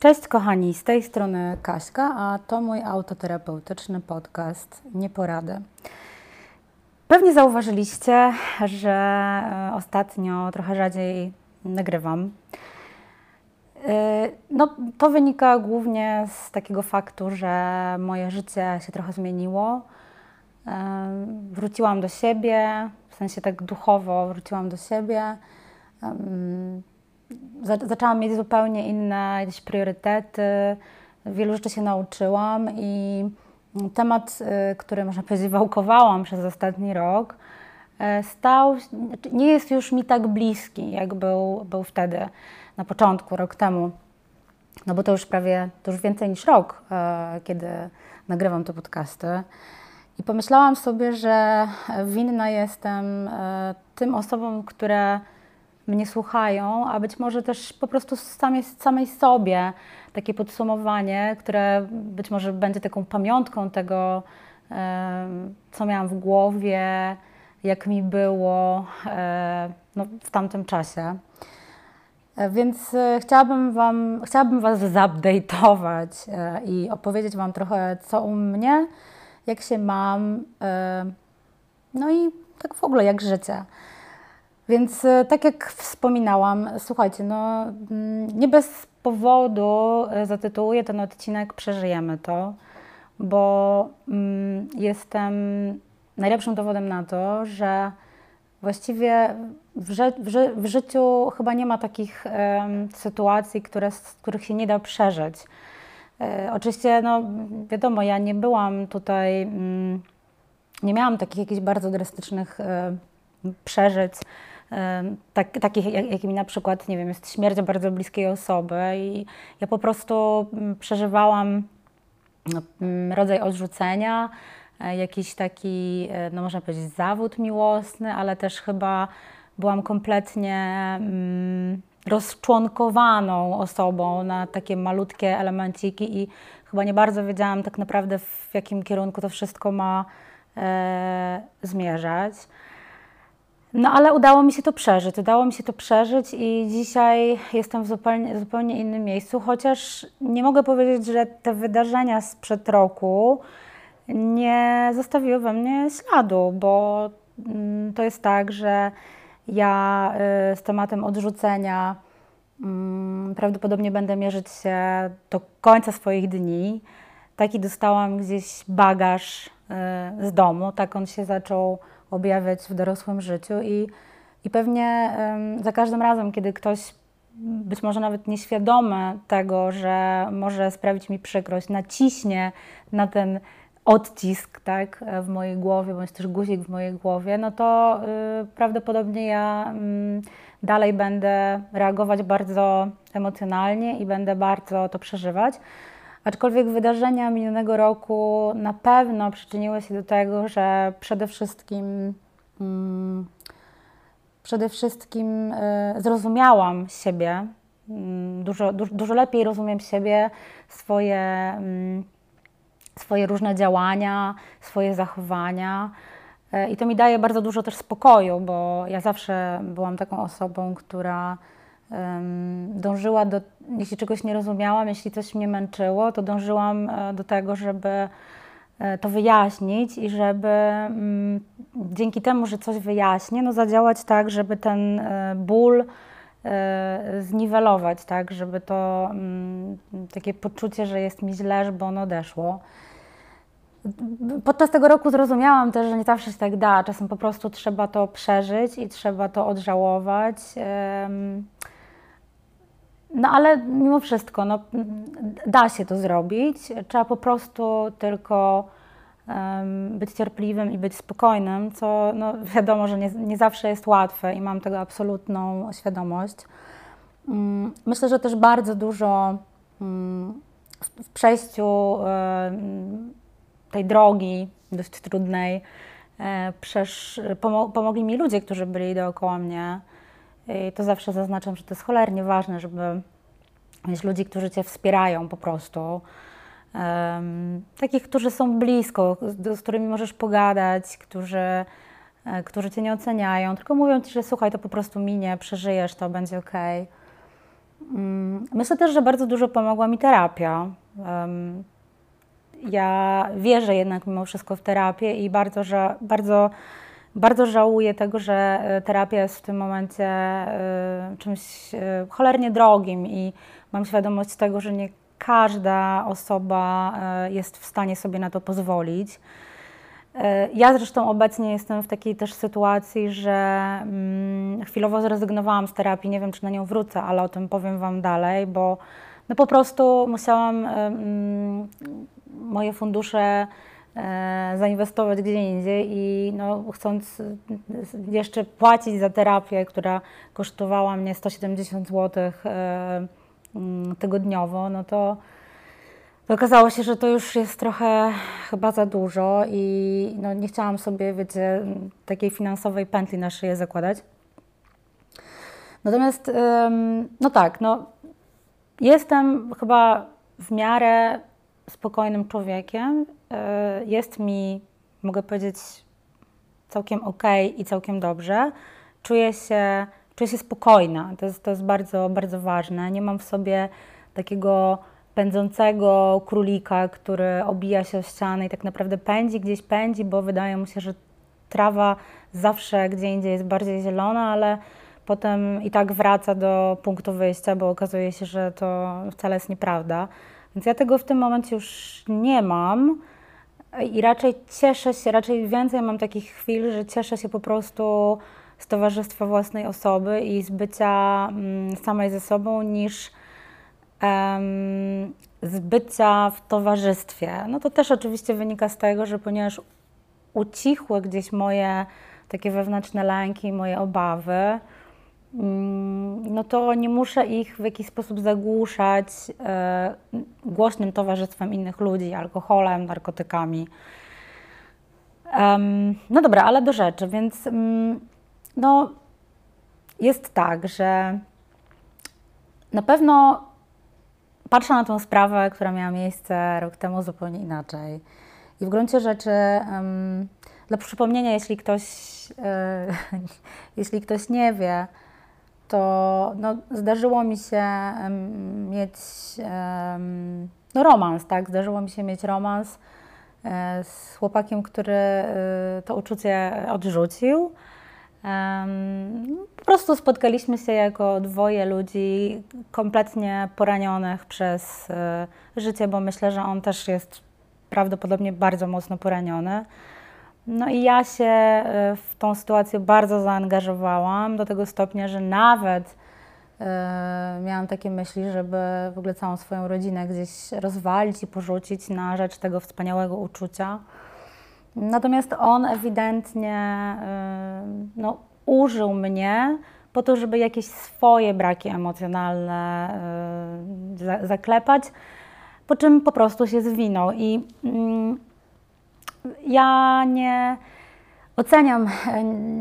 Cześć kochani, z tej strony Kaśka, a to mój autoterapeutyczny podcast Nieporady. Pewnie zauważyliście, że e, ostatnio trochę rzadziej nagrywam. E, no, to wynika głównie z takiego faktu, że moje życie się trochę zmieniło. E, wróciłam do siebie, w sensie tak duchowo wróciłam do siebie zaczęłam mieć zupełnie inne jakieś priorytety, wielu rzeczy się nauczyłam i temat, y, który można powiedzieć wałkowałam przez ostatni rok, y, stał, znaczy nie jest już mi tak bliski, jak był, był wtedy, na początku, rok temu. No bo to już prawie, to już więcej niż rok, y, kiedy nagrywam te podcasty. I pomyślałam sobie, że winna jestem tym osobom, które mnie słuchają, a być może też po prostu samej, samej sobie takie podsumowanie, które być może będzie taką pamiątką tego, co miałam w głowie, jak mi było no, w tamtym czasie. Więc e, chciałabym, wam, chciałabym Was zupdate'ować e, i opowiedzieć Wam trochę, co u mnie, jak się mam, e, no i tak w ogóle, jak życie. Więc e, tak jak wspominałam, słuchajcie, no mm, nie bez powodu e, zatytułuję ten odcinek Przeżyjemy to, bo mm, jestem najlepszym dowodem na to, że właściwie w, ży w, w życiu chyba nie ma takich sytuacji, które, których się nie da przeżyć. E, oczywiście, no wiadomo, ja nie byłam tutaj, mm, nie miałam takich jakichś bardzo drastycznych przeżyć tak, takich, jakimi na przykład, nie wiem, jest śmierć bardzo bliskiej osoby i ja po prostu mm, przeżywałam no, mm, rodzaj odrzucenia, e, jakiś taki, e, no można powiedzieć, zawód miłosny, ale też chyba byłam kompletnie mm, rozczłonkowaną osobą na takie malutkie elemenciki i chyba nie bardzo wiedziałam tak naprawdę w jakim kierunku to wszystko ma e, zmierzać. No ale udało mi się to przeżyć, udało mi się to przeżyć i dzisiaj jestem w zupełnie, zupełnie innym miejscu, chociaż nie mogę powiedzieć, że te wydarzenia sprzed roku nie zostawiły we mnie śladu, bo mm, to jest tak, że ja y, z tematem odrzucenia mm, prawdopodobnie będę mierzyć się do końca swoich dni. Taki dostałam gdzieś bagaż y, z domu, tak on się zaczął objawiać w dorosłym życiu i, i pewnie um, za każdym razem, kiedy ktoś być może nawet nieświadomy tego, że może sprawić mi przykrość, naciśnie na ten odcisk tak, w mojej głowie, bądź też guzik w mojej głowie, no to y, prawdopodobnie ja y, dalej będę reagować bardzo emocjonalnie i będę bardzo to przeżywać. Aczkolwiek wydarzenia minionego roku na pewno przyczyniły się do tego, że przede wszystkim, mm, przede wszystkim y, zrozumiałam siebie, mm, dużo, dużo, lepiej rozumiem siebie, swoje, mm, swoje różne działania, swoje zachowania. Y, I to mi daje bardzo dużo też spokoju, bo ja zawsze byłam taką osobą, która dążyła do, jeśli czegoś nie rozumiałam, jeśli coś mnie męczyło, to dążyłam e, do tego, żeby e, to wyjaśnić i żeby mm, dzięki temu, że coś wyjaśnię, no zadziałać tak, żeby ten e, ból zniwelować, tak, żeby to mm, takie poczucie, że jest mi źle, żeby ono odeszło. Podczas tego roku zrozumiałam też, że nie zawsze się tak da. Czasem po prostu trzeba to przeżyć i trzeba to odżałować. No ale mimo wszystko, no, da się to zrobić. Trzeba po prostu tylko um, być cierpliwym i być spokojnym, co no, wiadomo, że nie, nie zawsze jest łatwe i mam tego absolutną świadomość. Um, myślę, że też bardzo dużo um, w, w, przejściu tej drogi dość trudnej e, przesz, pomogli mi ludzie, którzy byli dookoła mnie i to zawsze zaznaczam, że to jest cholernie ważne, żeby mieć ludzi, którzy Cię wspierają po prostu. Um, takich, którzy są blisko, z, z, którymi możesz pogadać, którzy, e, którzy Cię nie oceniają, tylko mówią Ci, że słuchaj, to po prostu minie, przeżyjesz, to będzie ok. Mm, myślę też, że bardzo dużo pomogła mi terapia. Ja wierzę jednak mimo wszystko w terapię i bardzo, bardzo, bardzo żałuję tego, że e, terapia jest w tym momencie e, czymś e, cholernie drogim i mam świadomość tego, że nie każda osoba jest w stanie sobie na to pozwolić. Ja zresztą obecnie jestem w takiej też sytuacji, że mm, chwilowo zrezygnowałam z terapii. Nie wiem, czy na nią wrócę, ale o tym powiem Wam dalej, bo no po prostu musiałam mm, moje fundusze zainwestować gdzie indziej i no, chcąc jeszcze płacić za terapię, która kosztowała mnie 170 zł e, mm, tygodniowo, no to okazało się, że to już jest trochę chyba za dużo i no, nie chciałam sobie, wiecie, takiej finansowej pętli na szyję zakładać. Natomiast, no tak, no, jestem chyba w miarę spokojnym człowiekiem. E, jest mi, mogę powiedzieć, całkiem ok i całkiem dobrze. Czuję się, czuję się spokojna. To jest, to jest bardzo, bardzo ważne. Nie mam w sobie takiego pędzącego królika, który obija się o ścianę i tak naprawdę pędzi, gdzieś pędzi, bo wydaje mu się, że trawa zawsze gdzie indziej jest bardziej zielona, ale potem i tak wraca do punktu wyjścia, bo okazuje się, że to wcale jest nieprawda. Więc ja tego w tym momencie już nie mam i raczej cieszę się, raczej więcej mam takich chwil, że cieszę się po prostu z towarzystwa własnej osoby i z bycia mm, samej ze sobą niż um, z bycia w towarzystwie. No to też oczywiście wynika z tego, że ponieważ ucichły gdzieś moje takie wewnętrzne lęki, moje obawy, no to nie muszę ich w jakiś sposób zagłuszać e, głośnym towarzystwem innych ludzi, alkoholem, narkotykami. no dobra, ale do rzeczy, więc mm, no, jest tak, że na pewno patrzę na tą sprawę, która miała miejsce rok temu zupełnie inaczej. I w gruncie rzeczy, dla przypomnienia, jeśli ktoś, e, jeśli ktoś nie wie, to no, zdarzyło mi się mieć no, romans, tak? Zdarzyło mi się mieć romans e, z chłopakiem, który e, to uczucie odrzucił. Po prostu spotkaliśmy się jako dwoje ludzi kompletnie poranionych przez e, życie, bo myślę, że on też jest prawdopodobnie bardzo mocno poraniony. No i ja się e, w tą sytuację bardzo zaangażowałam do tego stopnia, że nawet e, miałam takie myśli, żeby w ogóle całą swoją rodzinę gdzieś rozwalić i porzucić na rzecz tego wspaniałego uczucia. Natomiast on ewidentnie e, no, użył mnie po to, żeby jakieś swoje braki emocjonalne zaklepać, po czym po prostu się zwinął. I mm, ja nie oceniam,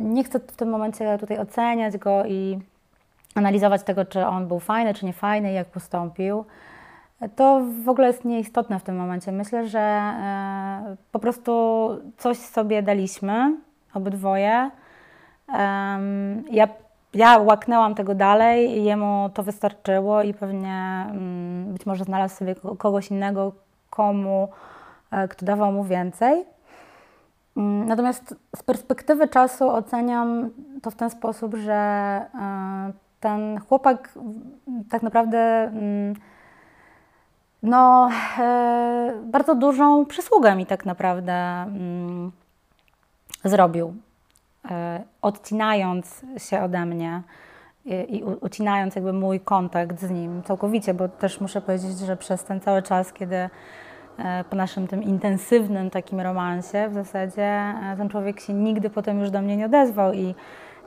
nie chcę w tym momencie tutaj oceniać go i analizować tego, czy on był fajny, czy nie fajny, jak postąpił. To w ogóle jest nieistotne w tym momencie. Myślę, że e, po prostu coś sobie daliśmy, obydwoje. Ja, ja łaknęłam tego dalej, jemu to wystarczyło i pewnie mm, być może znalazł sobie kogoś innego, komu, e, kto dawał mu więcej. Mm, natomiast z perspektywy czasu oceniam to w ten sposób, że e, ten chłopak tak naprawdę mm, no, e, bardzo dużą przysługę mi tak naprawdę mm, zrobił. E, odcinając się ode mnie i ucinając jakby mój kontakt z nim całkowicie, bo też muszę powiedzieć, że przez ten cały czas, kiedy po naszym tym intensywnym takim romansie w zasadzie e, ten człowiek się nigdy potem już do mnie nie odezwał i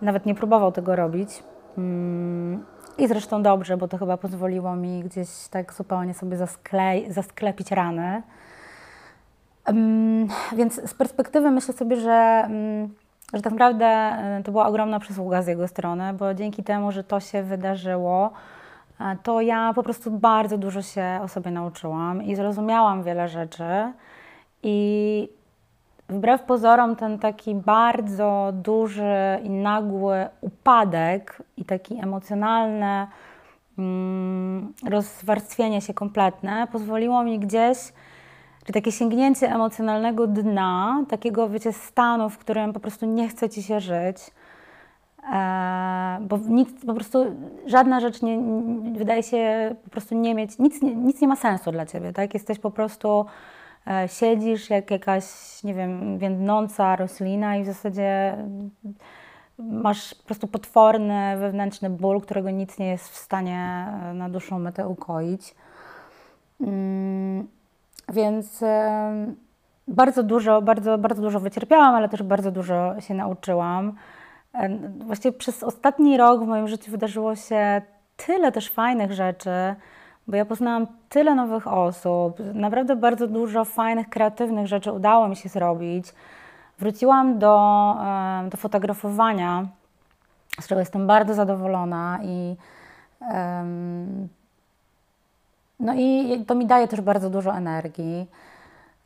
nawet nie próbował tego robić. Mm, I zresztą dobrze, bo to chyba pozwoliło mi gdzieś tak zupełnie sobie zasklepić rany. Mm, więc z perspektywy myślę sobie, że, mm, że tak naprawdę e, to była ogromna przysługa z jego strony, bo dzięki temu, że to się wydarzyło, to ja po prostu bardzo dużo się o sobie nauczyłam i zrozumiałam wiele rzeczy. I wbrew pozorom, ten taki bardzo duży i nagły upadek i taki emocjonalny mm, rozwarstwienie się kompletne pozwoliło mi gdzieś, czy takie sięgnięcie emocjonalnego dna, takiego, wiecie, stanu, w którym po prostu nie chce ci się żyć, e, bo nic, po prostu żadna rzecz nie, wydaje się po prostu nie mieć, nic, nic nie ma sensu dla ciebie, tak? Jesteś po prostu E, siedzisz jak jakaś, nie wiem, więdnąca roślina i w zasadzie masz po prostu potworny wewnętrzny ból, którego nic nie jest w stanie e, na dłuższą metę ukoić. Mm, więc e, bardzo dużo, bardzo, bardzo dużo wycierpiałam, ale też bardzo dużo się nauczyłam. Właściwie przez ostatni rok w moim życiu wydarzyło się tyle też fajnych rzeczy, bo ja poznałam tyle nowych osób, naprawdę bardzo dużo fajnych, kreatywnych rzeczy udało mi się zrobić. Wróciłam do, do fotografowania, z czego jestem bardzo zadowolona i no i to mi daje też bardzo dużo energii.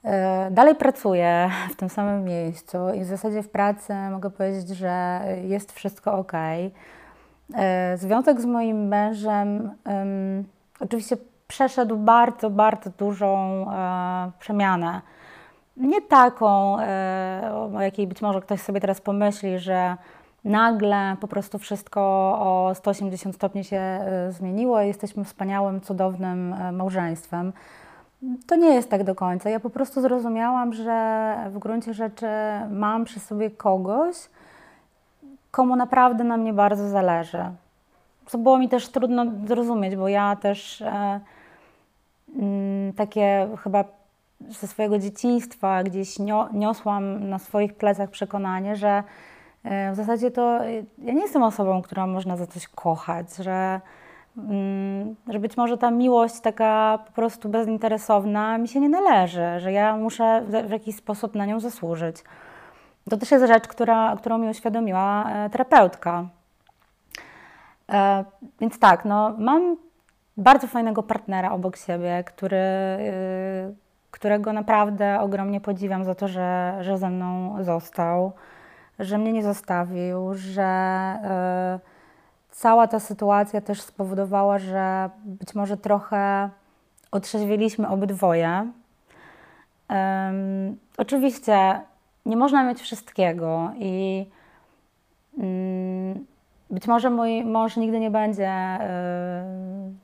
E, dalej pracuję w tym samym miejscu i w zasadzie w pracy mogę powiedzieć, że jest wszystko ok. E, związek z moim mężem oczywiście przeszedł bardzo, bardzo dużą e, przemianę. Nie taką, e, o jakiej być może ktoś sobie teraz pomyśli, że nagle po prostu wszystko o 180 stopni się e, zmieniło i jesteśmy wspaniałym, cudownym e, małżeństwem. To nie jest tak do końca. Ja po prostu zrozumiałam, że w gruncie rzeczy mam przy sobie kogoś, komu naprawdę na mnie bardzo zależy co było mi też trudno zrozumieć, bo ja też e, mm, takie chyba ze swojego dzieciństwa gdzieś niosłam na swoich plecach przekonanie, że e, w zasadzie to e, ja nie jestem osobą, którą można za coś kochać, że, że być może ta miłość taka po prostu bezinteresowna mi się nie należy, że ja muszę w, jakiś sposób na nią zasłużyć. To też jest rzecz, która, którą mi uświadomiła terapeutka. E, więc tak, no, mam bardzo fajnego partnera obok siebie, który, y, którego naprawdę ogromnie podziwiam za to, że, że ze mną został, że mnie nie zostawił, że cała ta sytuacja też spowodowała, że być może trochę otrzeźwieliśmy obydwoje. oczywiście nie można mieć wszystkiego i mm, być może mój mąż nigdy nie będzie, e,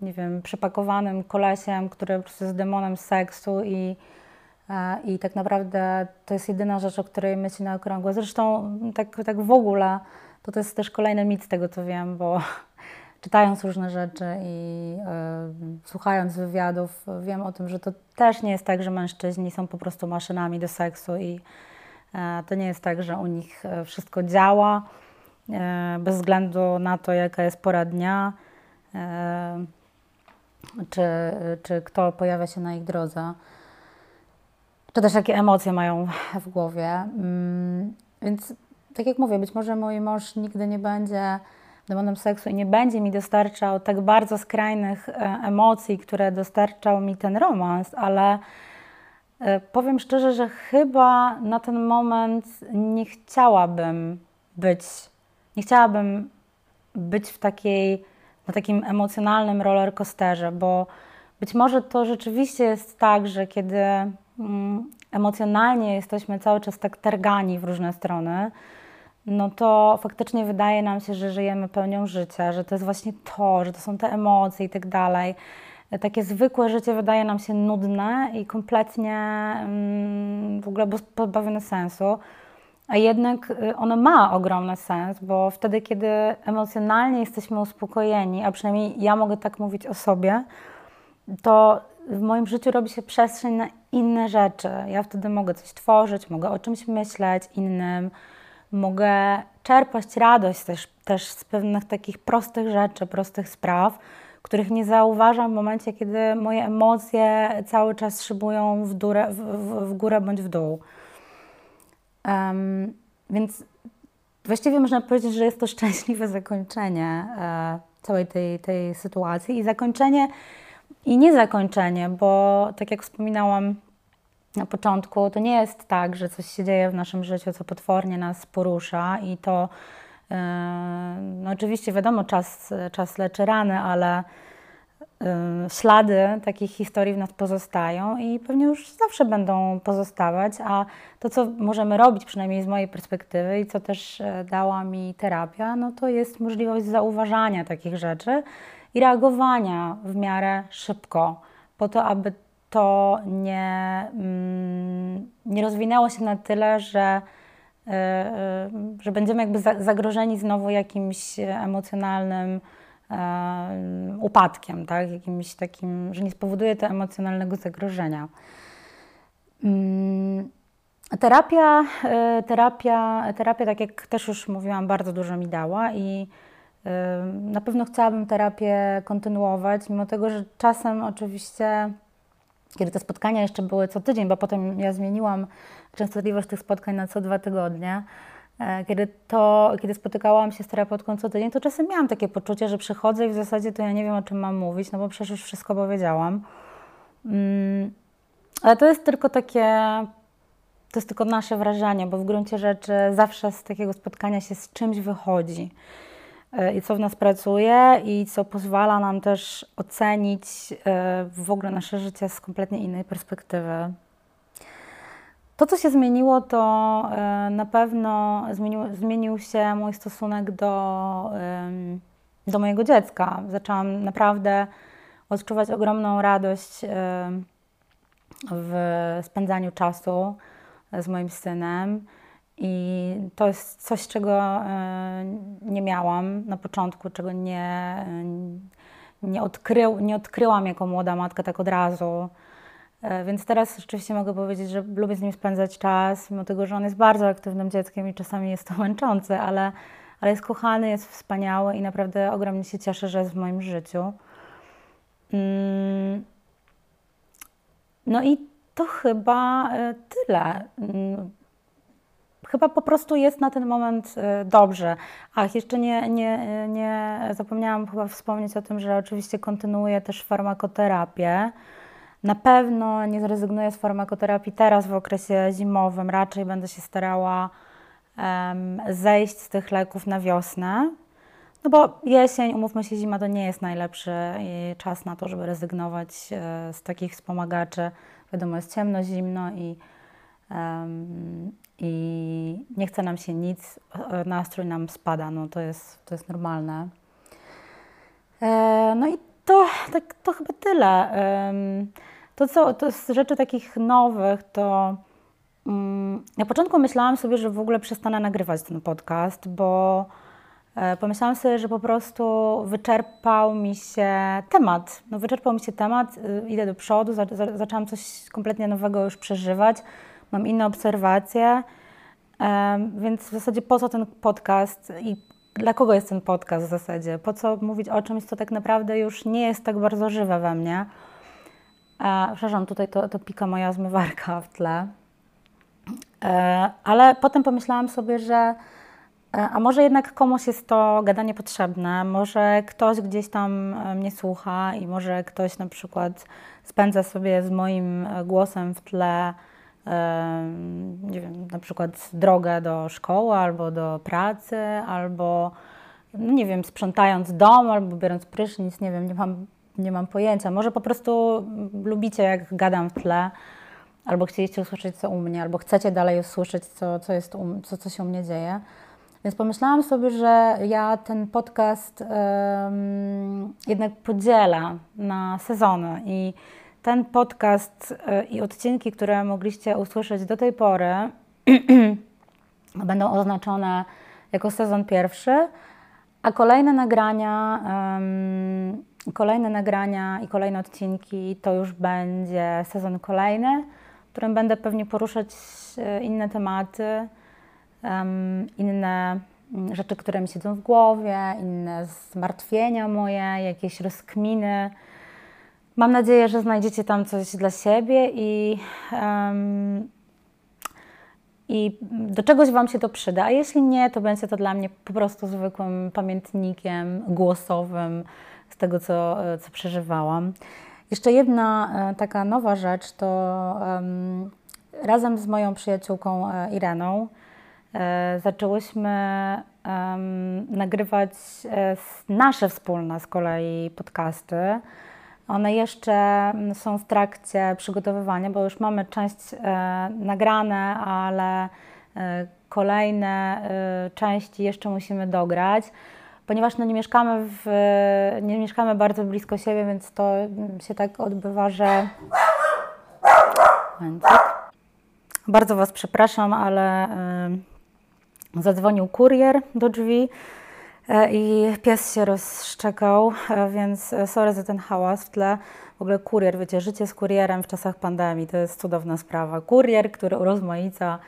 nie wiem, przypakowanym kolesiem, który po prostu jest demonem seksu i, e, i tak naprawdę to jest jedyna rzecz, o której myśli na okrągło. Zresztą tak, tak w ogóle to, to jest też kolejny mit z tego, co wiem, bo czytając różne rzeczy i y, słuchając wywiadów, wiem o tym, że to też nie jest tak, że mężczyźni są po prostu maszynami do seksu i y, to nie jest tak, że u nich wszystko działa. E, bez względu na to, jaka jest pora dnia, e, czy, czy kto pojawia się na ich drodze, czy też jakie emocje mają w głowie. Mm, więc tak jak mówię, być może mój mąż nigdy nie będzie demonem seksu i nie będzie mi dostarczał tak bardzo skrajnych e, emocji, które dostarczał mi ten romans, ale powiem szczerze, że chyba na ten moment nie chciałabym być nie chciałabym być w takiej, na takim emocjonalnym rollercoasterze, bo być może to rzeczywiście jest tak, że kiedy mm, emocjonalnie jesteśmy cały czas tak targani w różne strony, no to faktycznie wydaje nam się, że żyjemy pełnią życia, że to jest właśnie to, że to są te emocje i tak dalej. Takie zwykłe życie wydaje nam się nudne i kompletnie mm, w ogóle pozbawione sensu. A jednak y, ono ma ogromny sens, bo wtedy, kiedy emocjonalnie jesteśmy uspokojeni, a przynajmniej ja mogę tak mówić o sobie, to w moim życiu robi się przestrzeń na inne rzeczy. Ja wtedy mogę coś tworzyć, mogę o czymś myśleć innym, mogę czerpać radość też, też z pewnych takich prostych rzeczy, prostych spraw, których nie zauważam w momencie, kiedy moje emocje cały czas szybują w, durę, w, w, w górę bądź w dół. Um, więc właściwie można powiedzieć, że jest to szczęśliwe zakończenie e, całej tej, tej sytuacji i zakończenie i nie zakończenie, bo tak jak wspominałam na początku, to nie jest tak, że coś się dzieje w naszym życiu, co potwornie nas porusza i to e, no oczywiście wiadomo, czas, czas leczy rany, ale ślady takich historii w nas pozostają i pewnie już zawsze będą pozostawać, a to, co możemy robić, przynajmniej z mojej perspektywy i co też e, dała mi terapia, no to jest możliwość zauważania takich rzeczy i reagowania w miarę szybko, po to, aby to nie, mm, nie rozwinęło się na tyle, że, e, e, że będziemy jakby zagrożeni znowu jakimś emocjonalnym upadkiem, tak? jakimś takim, że nie spowoduje to emocjonalnego zagrożenia. Mm, terapia, e, terapia, terapia, tak jak też już mówiłam, bardzo dużo mi dała i na pewno chciałabym terapię kontynuować, mimo tego, że czasem oczywiście, kiedy te spotkania jeszcze były co tydzień, bo potem ja zmieniłam częstotliwość tych spotkań na co dwa tygodnie, E, kiedy, to, kiedy spotykałam się z terapeutką co tydzień, to czasem miałam takie poczucie, że przychodzę i w zasadzie to ja nie wiem, o czym mam mówić, no bo przecież już wszystko powiedziałam. Mm, ale to jest tylko takie, to jest tylko nasze wrażenie, bo w gruncie rzeczy zawsze z takiego spotkania się z czymś wychodzi i co w nas pracuje i co pozwala nam też ocenić e, w ogóle nasze życie z kompletnie innej perspektywy. To, co się zmieniło, to e, na pewno zmienił, zmienił się mój stosunek do, do mojego dziecka. Zaczęłam naprawdę odczuwać ogromną radość w spędzaniu czasu z moim synem. I to jest coś, czego e, nie miałam na początku, czego nie, nie, odkrył, nie odkryłam jako młoda matka tak od razu. E, więc teraz rzeczywiście mogę powiedzieć, że lubię z nim spędzać czas, mimo tego, że on jest bardzo aktywnym dzieckiem i czasami jest to męczące, ale, ale jest kochany, jest wspaniały i naprawdę ogromnie się cieszę, że jest w moim życiu. Mm. No i to chyba e, tyle. Chyba po prostu jest na ten moment e, dobrze. Ach, jeszcze nie, nie, nie zapomniałam chyba wspomnieć o tym, że oczywiście kontynuuję też farmakoterapię. Na pewno nie zrezygnuję z farmakoterapii teraz w okresie zimowym. Raczej będę się starała um, zejść z tych leków na wiosnę. No bo jesień, umówmy się, zima to nie jest najlepszy czas na to, żeby rezygnować e, z takich wspomagaczy. Wiadomo, jest ciemno, zimno i, um, i nie chce nam się nic, e, nastrój nam spada, no to jest, to jest normalne. E, no i to, tak, to chyba tyle. To, co to z rzeczy takich nowych, to um, na początku myślałam sobie, że w ogóle przestanę nagrywać ten podcast, bo e, pomyślałam sobie, że po prostu wyczerpał mi się temat. No, wyczerpał mi się temat, y, idę do przodu, za, za, zaczęłam coś kompletnie nowego już przeżywać, mam inne obserwacje, więc w zasadzie po co ten podcast i dla kogo jest ten podcast w zasadzie? Po co mówić o czymś, co tak naprawdę już nie jest tak bardzo żywe we mnie? E, przepraszam, tutaj to, to pika moja zmywarka w tle. E, ale potem pomyślałam sobie, że e, a może jednak komuś jest to gadanie potrzebne, może ktoś gdzieś tam e, mnie słucha i może ktoś na przykład spędza sobie z moim głosem w tle nie wiem, na przykład drogę do szkoły albo do pracy, albo no nie wiem, sprzątając dom, albo biorąc prysznic, nie wiem, nie mam, nie mam pojęcia. Może po prostu lubicie, jak gadam w tle, albo chcieliście usłyszeć, co u mnie, albo chcecie dalej usłyszeć, co, co, jest u, co, co się u mnie dzieje. Więc pomyślałam sobie, że ja ten podcast um, jednak podzielę na sezony i ten podcast e, i odcinki, które mogliście usłyszeć do tej pory, będą oznaczone jako sezon pierwszy, a kolejne nagrania, um, kolejne nagrania i kolejne odcinki to już będzie sezon kolejny, w którym będę pewnie poruszać e, inne tematy, um, inne rzeczy, które mi siedzą w głowie, inne zmartwienia moje, jakieś rozkminy. Mam nadzieję, że znajdziecie tam coś dla siebie i, um, i do czegoś Wam się to przyda. A jeśli nie, to będzie to dla mnie po prostu zwykłym pamiętnikiem głosowym z tego, co, co przeżywałam. Jeszcze jedna e, taka nowa rzecz to um, razem z moją przyjaciółką e, Ireną e, zaczęłyśmy nagrywać e, nasze wspólne z kolei podcasty. One jeszcze mm, są w trakcie przygotowywania, bo już mamy część e, nagrane, ale e, kolejne części jeszcze musimy dograć. Ponieważ no, nie, mieszkamy w, nie mieszkamy bardzo blisko siebie, więc to się tak odbywa, że. Bardzo Was przepraszam, ale Zadzwonił kurier do drzwi e, i pies się rozszczekał, e, więc e, sorry za ten hałas w tle. W ogóle kurier, wiecie, życie z kurierem w czasach pandemii to jest cudowna sprawa. Kurier, który urozmaica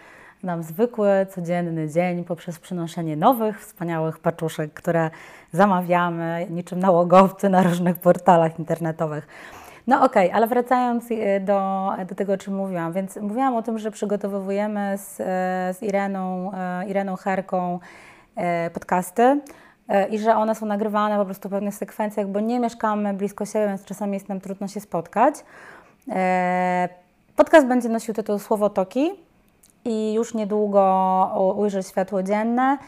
nam zwykły, codzienny dzień poprzez przynoszenie nowych, wspaniałych paczuszek, które zamawiamy niczym nałogowcy na różnych portalach internetowych. No okej, okay, ale wracając do, do tego, o czym mówiłam, więc mówiłam o tym, że przygotowujemy z, z Ireną, Ireną Herką podcasty i że one są nagrywane po prostu w pewnych sekwencjach, bo nie mieszkamy blisko siebie, więc czasami jest nam trudno się spotkać. Podcast będzie nosił tytuł Słowotoki i już niedługo ujrzy światło dzienne.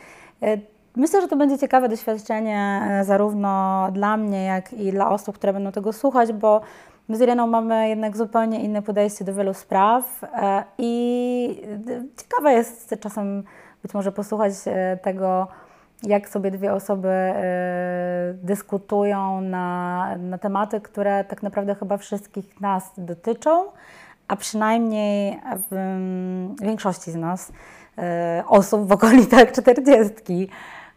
Myślę, że to będzie ciekawe doświadczenie zarówno dla mnie, jak i dla osób, które będą tego słuchać, bo My z Ireną mamy jednak zupełnie inne podejście do wielu spraw e, i ciekawe jest czasem być może posłuchać e, tego, jak sobie dwie osoby e, dyskutują na, na tematy, które tak naprawdę chyba wszystkich nas dotyczą, a przynajmniej większości z nas osób w okolicach czterdziestki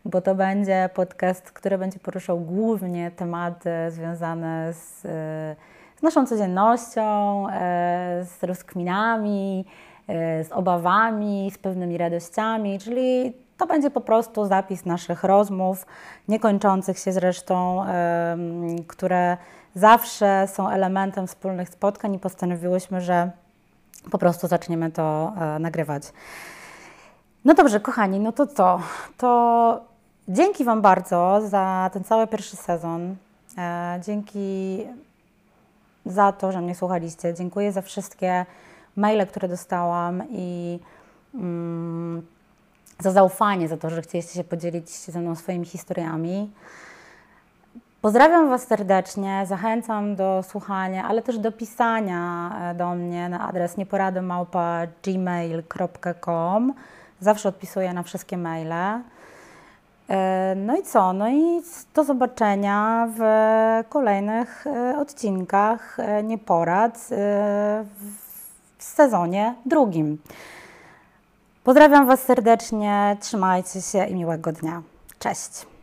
bo to będzie podcast, który będzie poruszał głównie tematy związane z z naszą codziennością, z rozkminami, z obawami, z pewnymi radościami, czyli to będzie po prostu zapis naszych rozmów, niekończących się zresztą, które zawsze są elementem wspólnych spotkań i postanowiłyśmy, że po prostu zaczniemy to e, nagrywać. No dobrze, kochani, no to co? To dzięki Wam bardzo za ten cały pierwszy sezon. Dzięki za to, że mnie słuchaliście. Dziękuję za wszystkie maile, które dostałam i mm, za zaufanie, za to, że chcieliście się podzielić ze mną swoimi historiami. Pozdrawiam Was serdecznie, zachęcam do słuchania, ale też do pisania e, do mnie na adres nieporadymałpa.gmail.com. Zawsze odpisuję na wszystkie maile. E, no i co? No i do zobaczenia w kolejnych e, odcinkach Nieporad w sezonie drugim. Pozdrawiam Was serdecznie, trzymajcie się i miłego dnia. Cześć!